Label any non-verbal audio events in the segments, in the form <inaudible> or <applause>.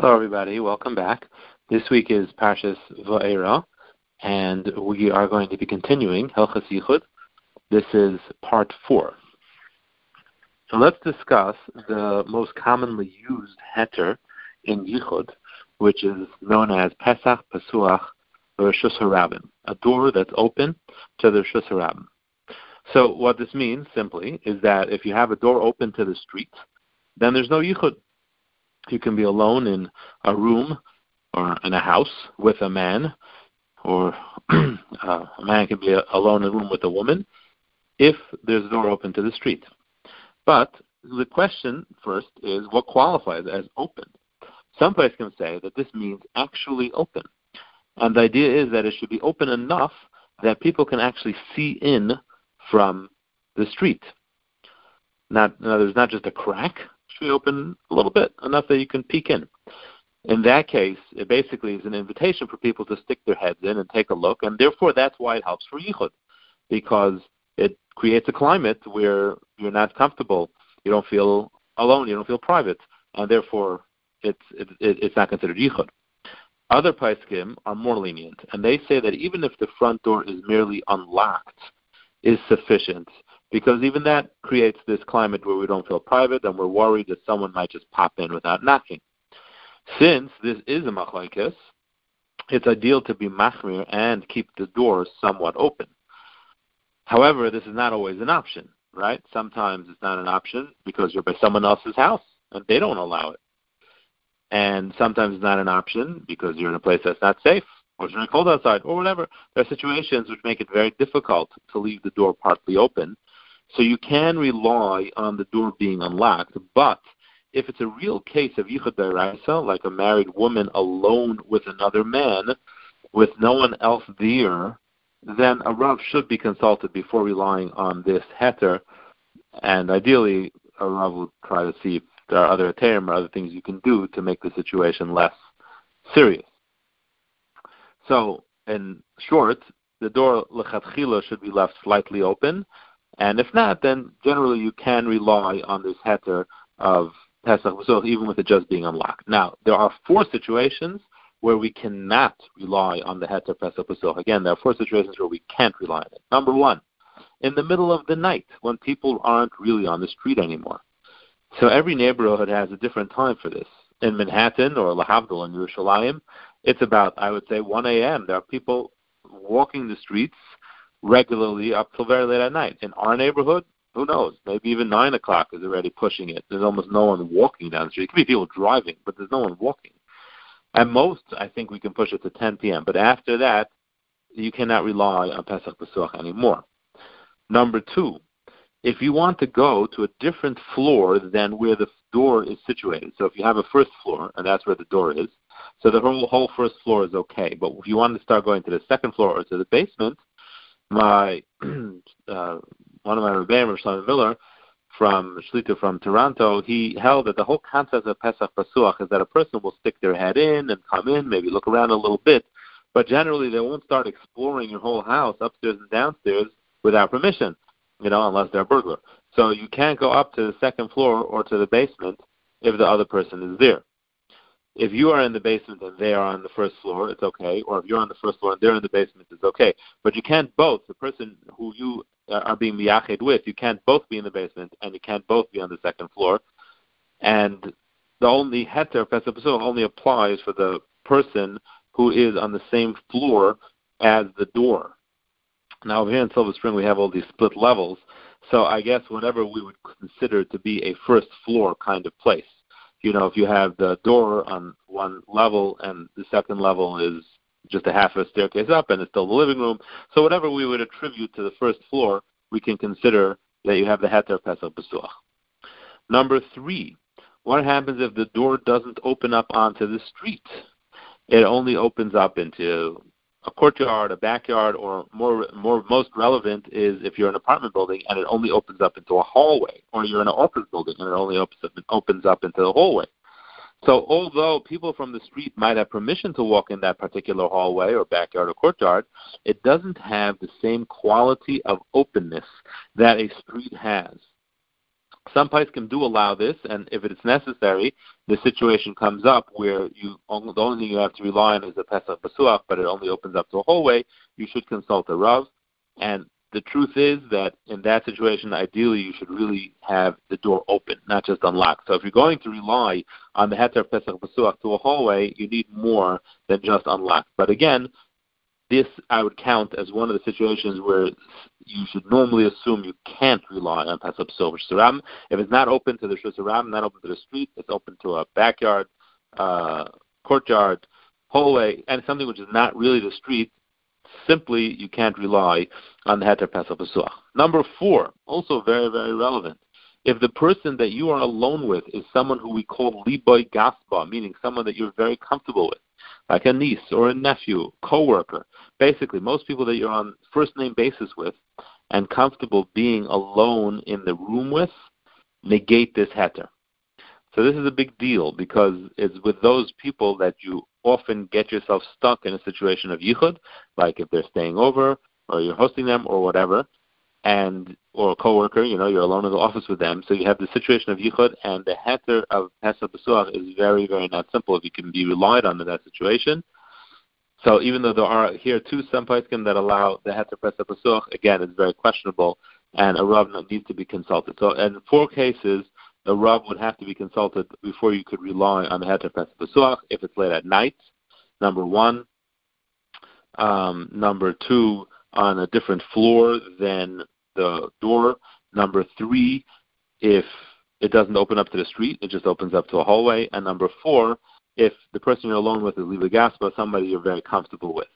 Hello, everybody. Welcome back. This week is Parshas Va'era, and we are going to be continuing Hilchas Yichud. This is part four. So let's discuss the most commonly used heter in Yichud, which is known as Pesach Pesuach Rishus Harabim, a door that's open to the Rishus Harabim. So what this means simply is that if you have a door open to the street, then there's no Yichud you can be alone in a room or in a house with a man, or <clears throat> a man can be alone in a room with a woman if there's a door open to the street. But the question first is what qualifies as open? Some place can say that this means actually open. And the idea is that it should be open enough that people can actually see in from the street. Not, now, there's not just a crack, should open a little bit, enough that you can peek in. In that case, it basically is an invitation for people to stick their heads in and take a look, and therefore that's why it helps for yichud, because it creates a climate where you're not comfortable, you don't feel alone, you don't feel private, and therefore it's it, it's not considered yichud. Other paiskim are more lenient, and they say that even if the front door is merely unlocked, is sufficient because even that creates this climate where we don't feel private and we're worried that someone might just pop in without knocking. Since this is a machlekes, it's ideal to be machmir and keep the door somewhat open. However, this is not always an option, right? Sometimes it's not an option because you're by someone else's house and they don't allow it. And sometimes it's not an option because you're in a place that's not safe or it's very cold outside or whatever. There are situations which make it very difficult to leave the door partly open so you can rely on the door being unlocked, but if it's a real case of yichud deraisa, like a married woman alone with another man, with no one else there, then a rav should be consulted before relying on this heter, and ideally a rav would try to see if there are other heterim or other things you can do to make the situation less serious. So, in short, the door lechatchila should be left slightly open, and if not, then generally you can rely on this heter of Pesach B'such, even with it just being unlocked. Now, there are four situations where we cannot rely on the heter Pesach B'such. Again, there are four situations where we can't rely on it. Number one, in the middle of the night, when people aren't really on the street anymore. So every neighborhood has a different time for this. In Manhattan or Lahavdil in Yerushalayim, it's about, I would say, 1 a.m. There are people walking the streets regularly up till very late at night. In our neighborhood, who knows? Maybe even nine o'clock is already pushing it. There's almost no one walking down the street. It could be people driving, but there's no one walking. At most, I think we can push it to 10 p.m. But after that, you cannot rely on Pesach Pesuach anymore. Number two, if you want to go to a different floor than where the door is situated, so if you have a first floor and that's where the door is, so the whole whole first floor is okay. But if you want to start going to the second floor or to the basement, my <clears throat> uh, one of my rebbeim, Rav Miller, from Shlita from Toronto, he held that the whole concept of Pesach Pasuach is that a person will stick their head in and come in, maybe look around a little bit, but generally they won't start exploring your whole house upstairs and downstairs without permission, you know, unless they're a burglar. So you can't go up to the second floor or to the basement if the other person is there. If you are in the basement and they are on the first floor, it's okay. Or if you're on the first floor and they're in the basement, it's okay. But you can't both. The person who you are being miyached with, you can't both be in the basement and you can't both be on the second floor. And the only heter pesach only applies for the person who is on the same floor as the door. Now over here in Silver Spring we have all these split levels, so I guess whatever we would consider to be a first floor kind of place you know, if you have the door on one level and the second level is just a half a staircase up and it's still the living room. So whatever we would attribute to the first floor, we can consider that you have the heter pesach besuach. Number three, what happens if the door doesn't open up onto the street? It only opens up into a courtyard, a backyard, or more, more most relevant is if you're in an apartment building and it only opens up into a hallway, or you're in an office building and it only opens up, opens up into the hallway. So although people from the street might have permission to walk in that particular hallway or backyard or courtyard, it doesn't have the same quality of openness that a street has. Some can do allow this, and if it's necessary, the situation comes up where you only, the only thing you have to rely on is the Pesach Basuach, but it only opens up to a hallway. You should consult a Rav, and the truth is that in that situation, ideally, you should really have the door open, not just unlocked. So if you're going to rely on the Heter Pesach Basuach to a hallway, you need more than just unlocked. But again, this I would count as one of the situations where you should normally assume you can't rely on Pesach Basuach If it's not open to the Shusaram, not open to the street, it's open to a backyard, uh, courtyard, hallway, and something which is not really the street, simply you can't rely on the heter pesach besuach. Number four, also very, very relevant. If the person that you are alone with is someone who we call liboy gaspa, meaning someone that you're very comfortable with, like a niece or a nephew, coworker, basically most people that you're on first name basis with and comfortable being alone in the room with, negate this heter. So this is a big deal because it's with those people that you often get yourself stuck in a situation of yichud, like if they're staying over or you're hosting them or whatever, and or a coworker, you know, you're alone in the office with them, so you have the situation of yichud, and the heter of pesach besuach is very, very not simple. If you can be relied on in that situation. So even though there are here two some that allow the heter pesach besuach, again, it's very questionable, and a rav needs to be consulted. So in four cases, the Rav would have to be consulted before you could rely on the Heter Pesach Besuach if it's late at night, number one. Um, number two, on a different floor than the door. Number three, if it doesn't open up to the street, it just opens up to a hallway. And number four, if the person you're alone with is Liva Gaspa, somebody you're very comfortable with.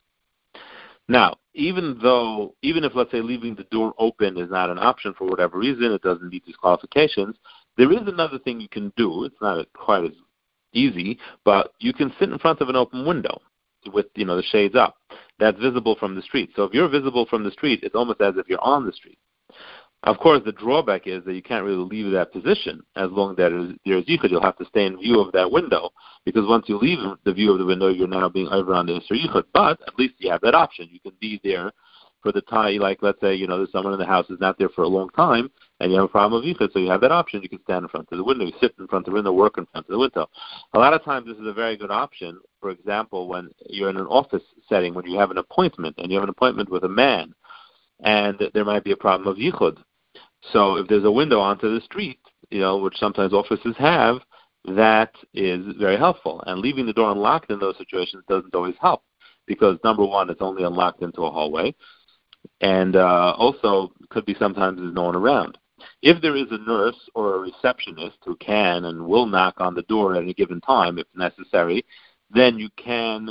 Now, even though, even if let's say leaving the door open is not an option for whatever reason, it doesn't meet these qualifications, there is another thing you can do. It's not quite as easy, but you can sit in front of an open window with you know the shades up. That's visible from the street. So if you're visible from the street, it's almost as if you're on the street. Of course, the drawback is that you can't really leave that position as long as there's yichud. You'll have to stay in view of that window because once you leave the view of the window, you're now being over on the Isser yichud. But at least you have that option. You can be there for the time, like let's say you know there's someone in the house who's not there for a long time, and you have a problem with yichud, so you have that option. You can stand in front of the window, you sit in front of the window, work in front of the window. A lot of times, this is a very good option. For example, when you're in an office setting, when you have an appointment, and you have an appointment with a man, and there might be a problem of yichud so if there's a window onto the street, you know, which sometimes offices have, that is very helpful. And leaving the door unlocked in those situations doesn't always help because number one, it's only unlocked into a hallway, and uh, also could be sometimes there's no one around. If there is a nurse or a receptionist who can and will knock on the door at any given time if necessary, then you can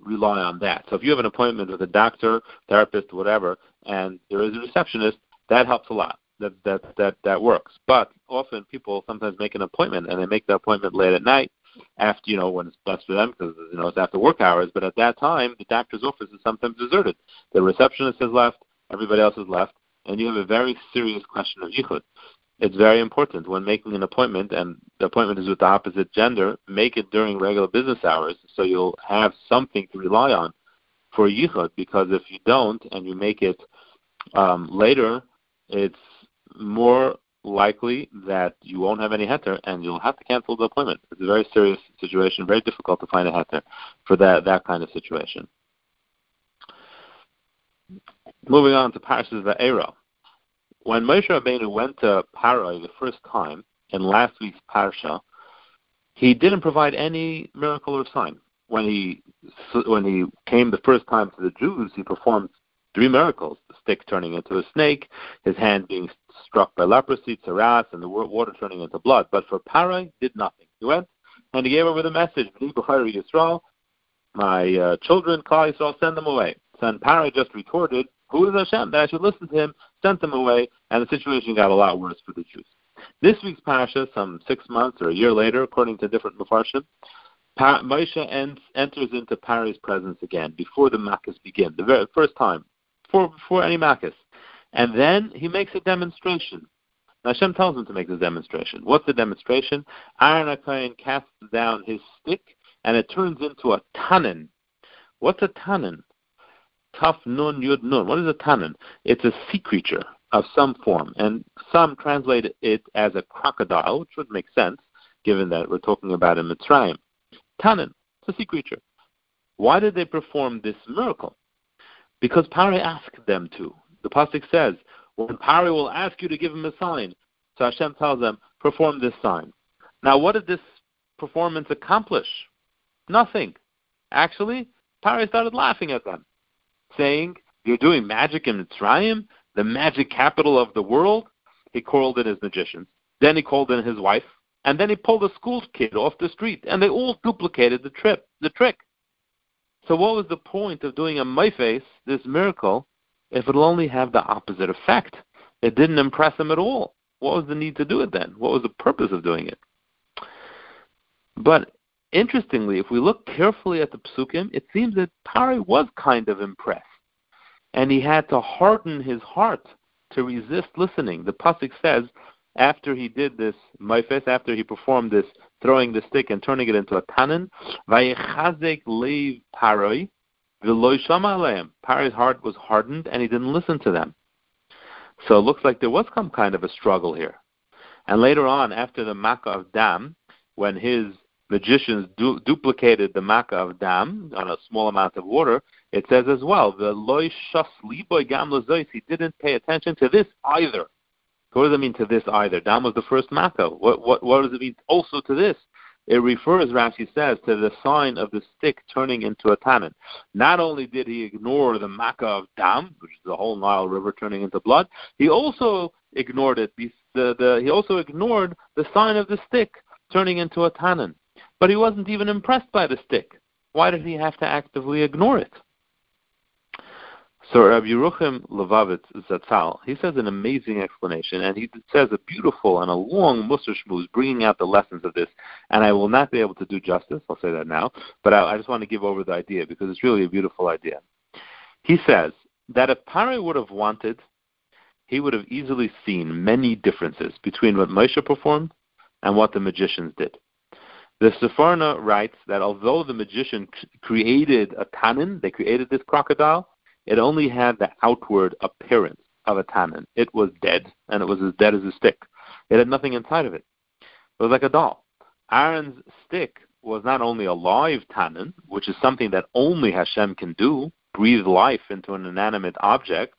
rely on that. So if you have an appointment with a doctor, therapist, whatever, and there is a receptionist, that helps a lot that that that that works. But often people sometimes make an appointment and they make the appointment late at night after you know when it's best for them because you know it's after work hours. But at that time, the doctor's office is sometimes deserted. The receptionist has left, everybody else has left, and you have a very serious question of yichud. It's very important when making an appointment, and the appointment is with the opposite gender. Make it during regular business hours, so you'll have something to rely on for yichud. Because if you don't, and you make it um, later, it's more likely that you won't have any heter and you'll have to cancel the appointment. It's a very serious situation, very difficult to find a heter for that, that kind of situation. Moving on to Parashas Va'era. When Moshe Rabbeinu went to Parai the first time in last week's Parsha, he didn't provide any miracle or sign. When he when he came the first time to the Jews, he performed three miracles: the stick turning into a snake, his hand being struck by leprosy, tsaras, and the water turning into blood. But for Parai, did nothing. He went and he gave over the message, Yisrael, my uh, children, Klal Yisrael, send them away. So Parai just retorted, who is Hashem that I should listen to him, sent them away, and the situation got a lot worse for the Jews. This week's parasha, some six months or a year later, according to different Mepharshim, pa- Moshe ents, enters into Parai's presence again before the Makkahs begin, the very first time, before, before any Makkahs. And then he makes a demonstration. Now Hashem tells him to make this demonstration. What's the demonstration? Aaron HaKohen casts down his stick, and it turns into a tanin. What's a tanin? Taf nun yud nun. What is a tanin? It's a sea creature. of some form, and some translate it as a crocodile, which would make sense given that we're talking about a Mitzrayim. Tanin, it's a sea creature. Why did they perform this miracle? Because Pari asked them to. The pasuk says, when Pari will ask you to give him a sign, so Hashem tells them, perform this sign. Now, what did this performance accomplish? Nothing. Actually, Pari started laughing at them, saying, You're doing magic in Mitzrayim, the magic capital of the world? He called in his magicians. Then he called in his wife, and then he pulled a school kid off the street, and they all duplicated the trip, the trick. So what was the point of doing a maifes, this miracle, if it'll only have the opposite effect? It didn't impress him at all. What was the need to do it then? What was the purpose of doing it? But interestingly, if we look carefully at the psukim, it seems that Pari was kind of impressed, and he had to harden his heart to resist listening. The pasuk says, after he did this maifes, after he performed this throwing the stick and turning it into a tanin, vayechazek leiv paroi, Pari's heart was hardened, and he didn't listen to them. So it looks like there was some kind of a struggle here. And later on, after the Makkah of Dam, when his magicians du- duplicated the Makkah of Dam on a small amount of water, it says as well, the loy shas liboy gam he didn't pay attention to this either. What does it mean to this either? Dam was the first Makkah. What, what, what does it mean also to this? It refers, Rashi says, to the sign of the stick turning into a tannin. Not only did he ignore the Makkah of Dam, which is the whole Nile River turning into blood, he also ignored it. The, the, he also ignored the sign of the stick turning into a tannin. But he wasn't even impressed by the stick. Why did he have to actively ignore it? So Rabbi Yerucham Levovitz Zatzal, he says an amazing explanation, and he says a beautiful and a long Musar Shmuz bringing out the lessons of this, and I will not be able to do justice, I'll say that now, but I, I just want to give over the idea because it's really a beautiful idea. He says that if Pare would have wanted, he would have easily seen many differences between what Moshe performed and what the magicians did. The Sforno writes that although the magician created a tanin, they created this crocodile, it only had the outward appearance of a tanin. It was dead, and it was as dead as a stick. It had nothing inside of it. It was like a doll. Aaron's stick was not only a live tanin, which is something that only Hashem can do, breathe life into an inanimate object,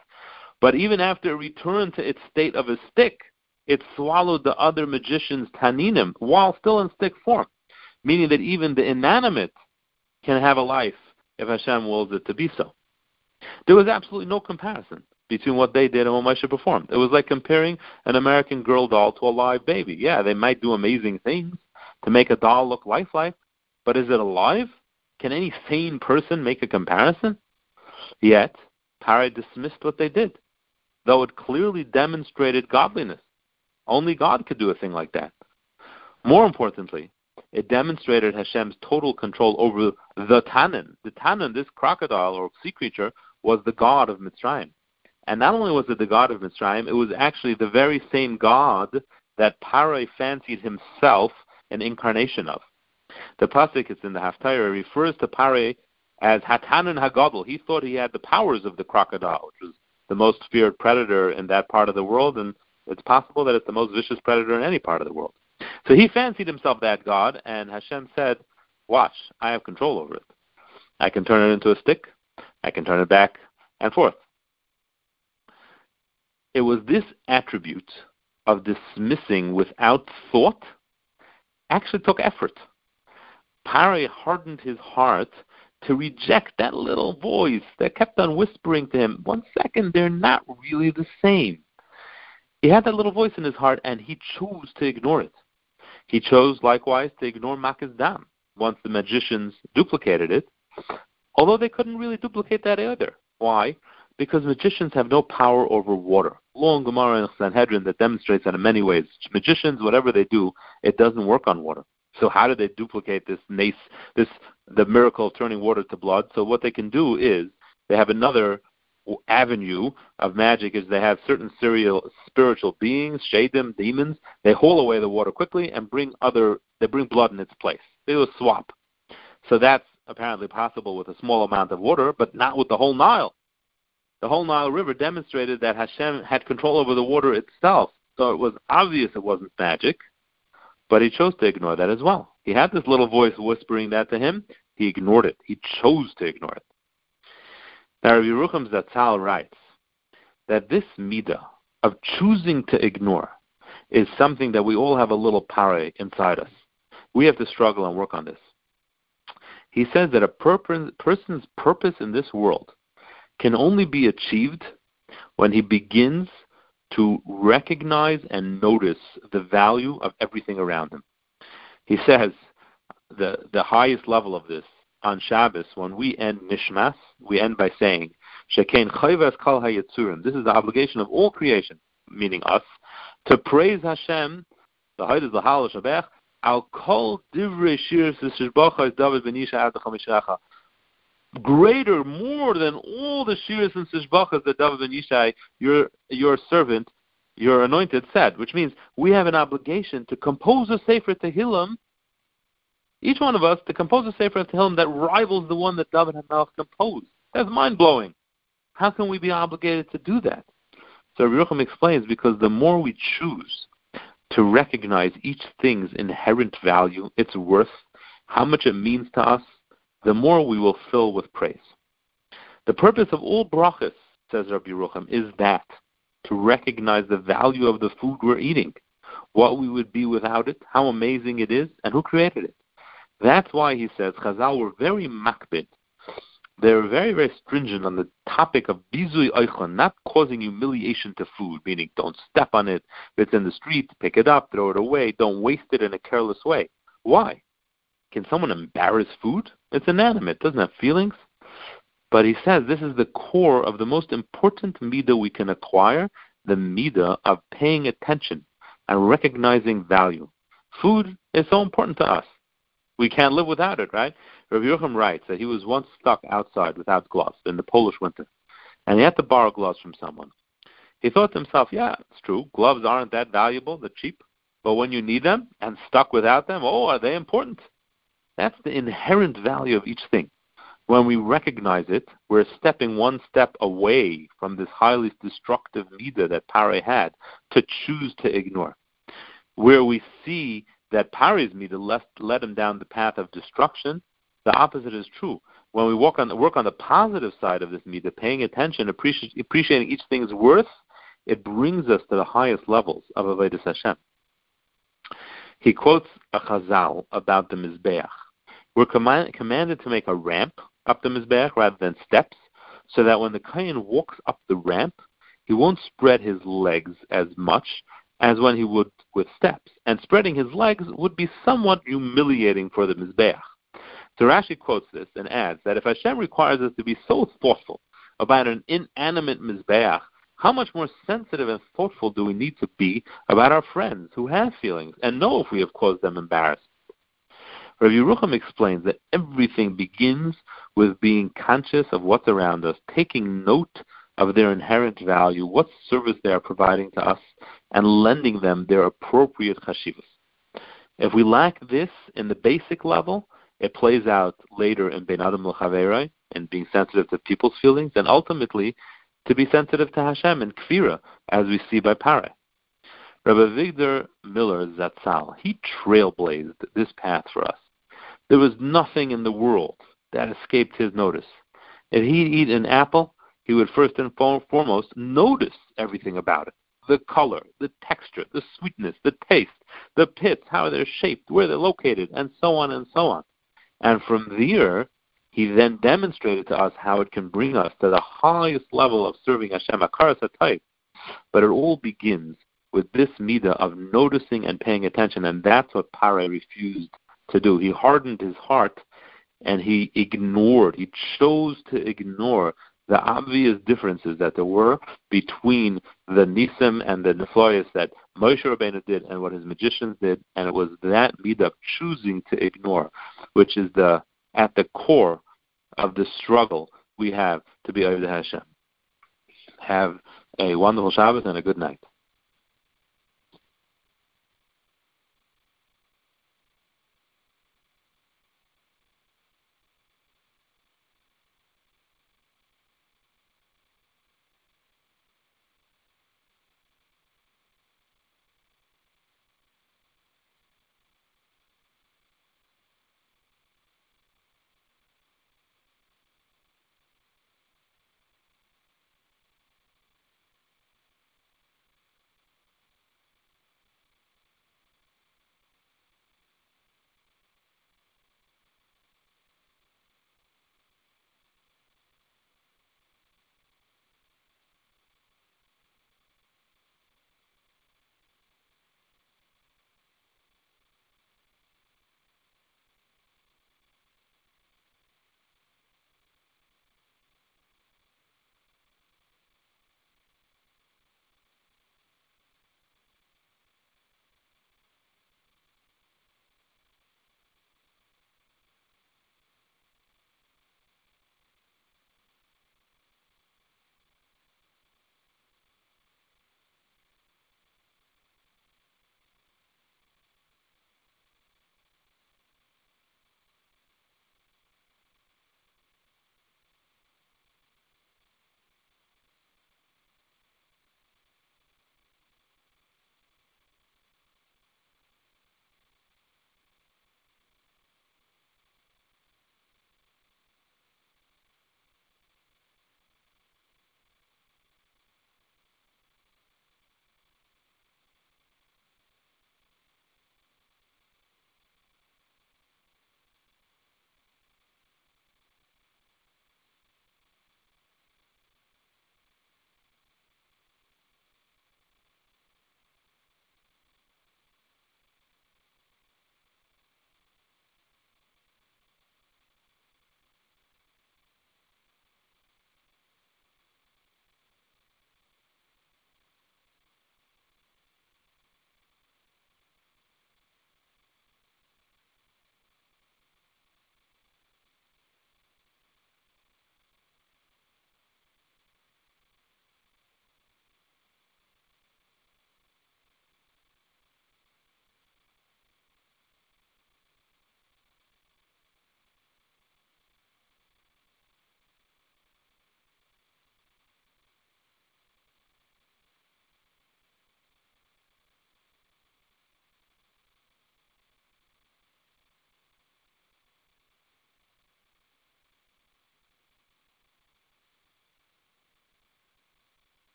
but even after it returned to its state of a stick, it swallowed the other magician's taninim while still in stick form, meaning that even the inanimate can have a life if Hashem wills it to be so. There was absolutely no comparison between what they did and what Moshe performed. It was like comparing an American Girl doll to a live baby. Yeah, they might do amazing things to make a doll look lifelike, but is it alive? Can any sane person make a comparison? Yet, Pari dismissed what they did, though it clearly demonstrated godliness. Only God could do a thing like that. More importantly, it demonstrated Hashem's total control over the Tanin. The Tanin, this crocodile or sea creature, was the god of Mitzrayim. And not only was it the god of Mitzrayim, it was actually the very same god that Pare fancied himself an incarnation of. The pasuk is in the Haftarah refers to Pare as Hatanan Hagadol. He thought he had the powers of the crocodile, which was the most feared predator in that part of the world, and it's possible that it's the most vicious predator in any part of the world. So he fancied himself that god, and Hashem said, "Watch, I have control over it. I can turn it into a stick. I can turn it back and forth. It was this attribute of dismissing without thought actually took effort. Pari hardened his heart to reject that little voice that kept on whispering to him, one second, they're not really the same. He had that little voice in his heart, and he chose to ignore it. He chose, likewise, to ignore Makkah's Dam once the magicians duplicated it, Although they couldn't really duplicate that either. Why? Because magicians have no power over water. Long Gemara in Sanhedrin that demonstrates that in many ways. Magicians, whatever they do, it doesn't work on water. So how do they duplicate this nace, this the miracle of turning water to blood? So what they can do is they have another avenue of magic is they have certain serial spiritual beings, shadim, demons. They haul away the water quickly and bring other. They bring blood in its place. They do a swap. So that's apparently possible with a small amount of water, but not with the whole Nile. the whole Nile River demonstrated that Hashem had control over the water itself. So it was obvious it wasn't magic, but he chose to ignore that as well. He had this little voice whispering that to him. He ignored it. He chose to ignore it. Now, Rabbi Yerucham Zatzal writes that this midah of choosing to ignore is something that we all have a little pare inside us. We have to struggle and work on this. He says that a person's purpose in this world can only be achieved when he begins to recognize and notice the value of everything around him. He says the, the highest level of this on Shabbos, when we end Nishmas, we end by saying, kal. This is the obligation of all creation, meaning us, to praise Hashem, the Hayd is Shabbat, al kol David greater, more than all the shiras and sishbachas that David ben Yishai, your your servant, your anointed, said. Which means we have an obligation to compose a sefer Tehillim. Each one of us to compose a sefer Tehillim that rivals the one that David had composed. That's mind blowing. How can we be obligated to do that? So Yerucham explains because the more we choose to recognize each thing's inherent value, its worth, how much it means to us, the more we will fill with praise. The purpose of all brachas, says Rabbi Yerucham, is that to recognize the value of the food we're eating, what we would be without it, how amazing it is, and who created it. That's why he says Chazal were very makpid they're very, very stringent on the topic of bizui oichon, not causing humiliation to food, meaning don't step on it. If it's in the street, pick it up, throw it away. Don't waste it in a careless way. Why? Can someone embarrass food? It's inanimate, doesn't have feelings. But he says this is the core of the most important midah we can acquire, the midah of paying attention and recognizing value. Food is so important to us. We can't live without it, right? Rabbi Yochum writes that he was once stuck outside without gloves in the Polish winter, and he had to borrow gloves from someone. He thought to himself, yeah, it's true, gloves aren't that valuable, they're cheap, but when you need them and stuck without them, oh, are they important? That's the inherent value of each thing. When we recognize it, we're stepping one step away from this highly destructive midah that Pare had to choose to ignore. Where we see that Pare's midah led him down the path of destruction, the opposite is true. When we work on, work on the positive side of this midah, paying attention, appreci- appreciating each thing's worth, it brings us to the highest levels of Avodah Hashem. He quotes a chazal about the Mizbeach. We're command, commanded to make a ramp up the Mizbeach rather than steps, so that when the Kayan walks up the ramp, he won't spread his legs as much as when he would with steps. And spreading his legs would be somewhat humiliating for the Mizbeach. So Rashi quotes this and adds that if Hashem requires us to be so thoughtful about an inanimate mizbeach, how much more sensitive and thoughtful do we need to be about our friends who have feelings and know if we have caused them embarrassment? Rabbi Yerucham explains that everything begins with being conscious of what's around us, taking note of their inherent value, what service they are providing to us, and lending them their appropriate chashivas. If we lack this in the basic level, it plays out later in Ben Adam L'Chaverai, and being sensitive to people's feelings, and ultimately to be sensitive to Hashem and Kfira, as we see by Pare. Rabbi Avigdor Miller Zatzal, he trailblazed this path for us. There was nothing in the world that escaped his notice. If he'd eat an apple, he would first and foremost notice everything about it the color, the texture, the sweetness, the taste, the pits, how they're shaped, where they're located, and so on and so on. And from there, he then demonstrated to us how it can bring us to the highest level of serving Hashem, Akaras type. But it all begins with this midah of noticing and paying attention, and that's what Pare refused to do. He hardened his heart and he ignored, he chose to ignore the obvious differences that there were between the Nisim and the Nefloyas that Moshe Rabbeinu did and what his magicians did, and it was that midah choosing to ignore, which is the at the core of the struggle we have to be over Hashem. Have a wonderful Shabbos and a good night.